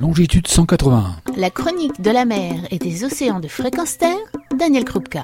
longitude 181. La chronique de la mer et des océans de fréquence terre, Daniel Krupka.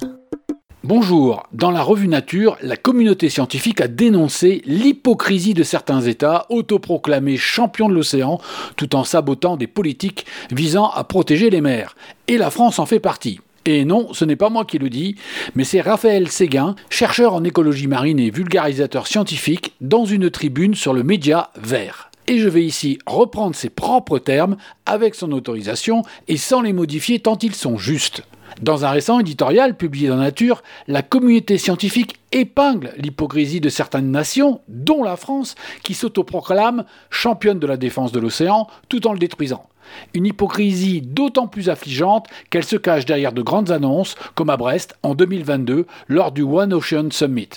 Bonjour, dans la revue Nature, la communauté scientifique a dénoncé l'hypocrisie de certains États autoproclamés champions de l'océan tout en sabotant des politiques visant à protéger les mers. Et la France en fait partie. Et non, ce n'est pas moi qui le dis, mais c'est Raphaël Séguin, chercheur en écologie marine et vulgarisateur scientifique, dans une tribune sur le média Vert. Et je vais ici reprendre ses propres termes avec son autorisation et sans les modifier tant ils sont justes. Dans un récent éditorial publié dans Nature, la communauté scientifique épingle l'hypocrisie de certaines nations, dont la France, qui s'autoproclame championne de la défense de l'océan tout en le détruisant. Une hypocrisie d'autant plus affligeante qu'elle se cache derrière de grandes annonces, comme à Brest en 2022 lors du One Ocean Summit.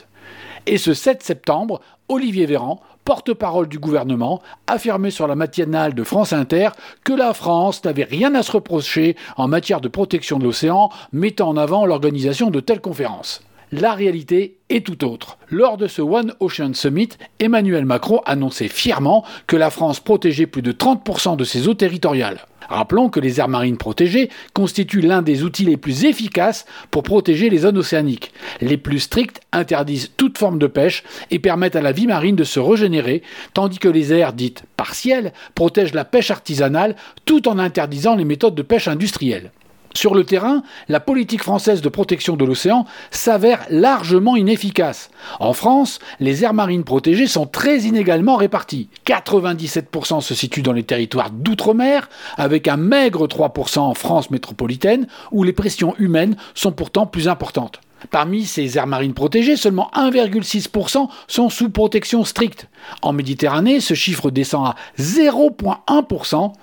Et ce 7 septembre, Olivier Véran, porte-parole du gouvernement, affirmait sur la matinale de France Inter que la France n'avait rien à se reprocher en matière de protection de l'océan, mettant en avant l'organisation de telles conférences. La réalité est tout autre. Lors de ce One Ocean Summit, Emmanuel Macron annonçait fièrement que la France protégeait plus de 30% de ses eaux territoriales. Rappelons que les aires marines protégées constituent l'un des outils les plus efficaces pour protéger les zones océaniques. Les plus strictes interdisent toute forme de pêche et permettent à la vie marine de se régénérer, tandis que les aires dites partielles protègent la pêche artisanale tout en interdisant les méthodes de pêche industrielles. Sur le terrain, la politique française de protection de l'océan s'avère largement inefficace. En France, les aires marines protégées sont très inégalement réparties. 97% se situent dans les territoires d'outre-mer, avec un maigre 3% en France métropolitaine, où les pressions humaines sont pourtant plus importantes. Parmi ces aires marines protégées, seulement 1,6% sont sous protection stricte. En Méditerranée, ce chiffre descend à 0,1%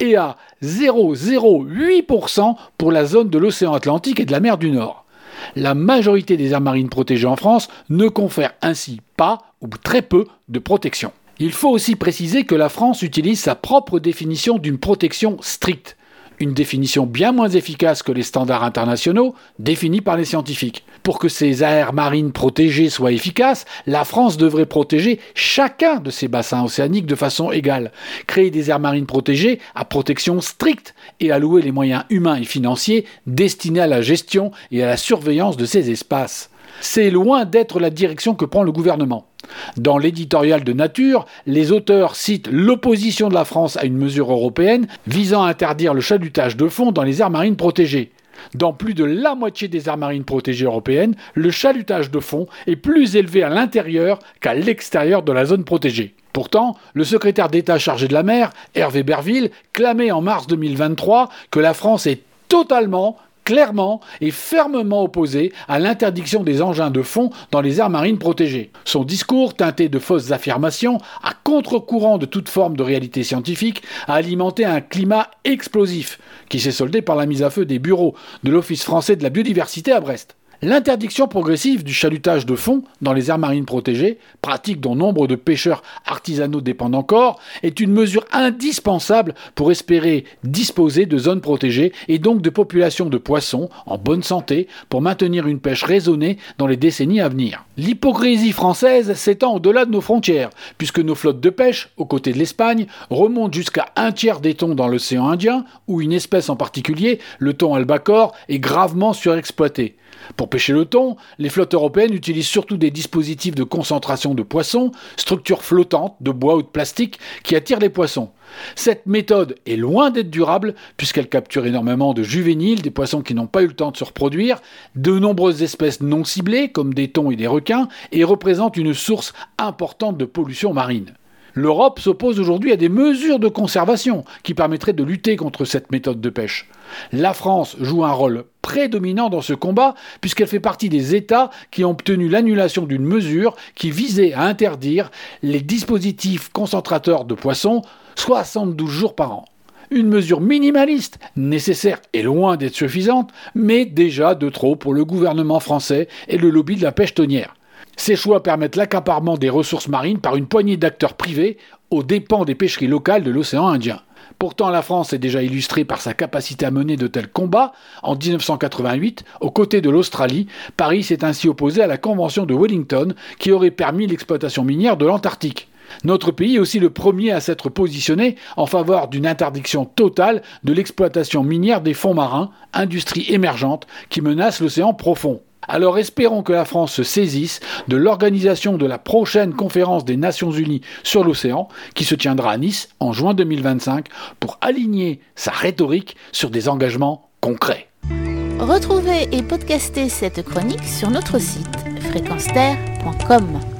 et à 0,08% pour la zone de l'océan Atlantique et de la mer du Nord. La majorité des aires marines protégées en France ne confèrent ainsi pas ou très peu de protection. Il faut aussi préciser que la France utilise sa propre définition d'une protection stricte une définition bien moins efficace que les standards internationaux définis par les scientifiques. Pour que ces aires marines protégées soient efficaces, la France devrait protéger chacun de ces bassins océaniques de façon égale, créer des aires marines protégées à protection stricte et allouer les moyens humains et financiers destinés à la gestion et à la surveillance de ces espaces. C'est loin d'être la direction que prend le gouvernement. Dans l'éditorial de Nature, les auteurs citent l'opposition de la France à une mesure européenne visant à interdire le chalutage de fond dans les aires marines protégées. Dans plus de la moitié des aires marines protégées européennes, le chalutage de fond est plus élevé à l'intérieur qu'à l'extérieur de la zone protégée. Pourtant, le secrétaire d'État chargé de la mer, Hervé Berville, clamait en mars 2023 que la France est totalement clairement et fermement opposé à l'interdiction des engins de fond dans les aires marines protégées. Son discours, teinté de fausses affirmations, à contre-courant de toute forme de réalité scientifique, a alimenté un climat explosif qui s'est soldé par la mise à feu des bureaux de l'Office français de la biodiversité à Brest. L'interdiction progressive du chalutage de fond dans les aires marines protégées, pratique dont nombre de pêcheurs artisanaux dépendent encore, est une mesure indispensable pour espérer disposer de zones protégées et donc de populations de poissons en bonne santé pour maintenir une pêche raisonnée dans les décennies à venir. L'hypocrisie française s'étend au-delà de nos frontières, puisque nos flottes de pêche, aux côtés de l'Espagne, remontent jusqu'à un tiers des thons dans l'océan Indien, où une espèce en particulier, le thon albacore, est gravement surexploitée. Pour pêcher le thon, les flottes européennes utilisent surtout des dispositifs de concentration de poissons, structures flottantes de bois ou de plastique qui attirent les poissons. Cette méthode est loin d'être durable puisqu'elle capture énormément de juvéniles, des poissons qui n'ont pas eu le temps de se reproduire, de nombreuses espèces non ciblées comme des thons et des requins et représente une source importante de pollution marine. L'Europe s'oppose aujourd'hui à des mesures de conservation qui permettraient de lutter contre cette méthode de pêche. La France joue un rôle prédominant dans ce combat, puisqu'elle fait partie des États qui ont obtenu l'annulation d'une mesure qui visait à interdire les dispositifs concentrateurs de poissons 72 jours par an. Une mesure minimaliste, nécessaire et loin d'être suffisante, mais déjà de trop pour le gouvernement français et le lobby de la pêche tonnière. Ces choix permettent l'accaparement des ressources marines par une poignée d'acteurs privés aux dépens des pêcheries locales de l'océan Indien. Pourtant, la France est déjà illustrée par sa capacité à mener de tels combats. En 1988, aux côtés de l'Australie, Paris s'est ainsi opposé à la Convention de Wellington qui aurait permis l'exploitation minière de l'Antarctique. Notre pays est aussi le premier à s'être positionné en faveur d'une interdiction totale de l'exploitation minière des fonds marins, industrie émergente qui menace l'océan profond. Alors espérons que la France se saisisse de l'organisation de la prochaine conférence des Nations Unies sur l'océan, qui se tiendra à Nice en juin 2025, pour aligner sa rhétorique sur des engagements concrets. Retrouvez et podcastez cette chronique sur notre site fréquenceterre.com.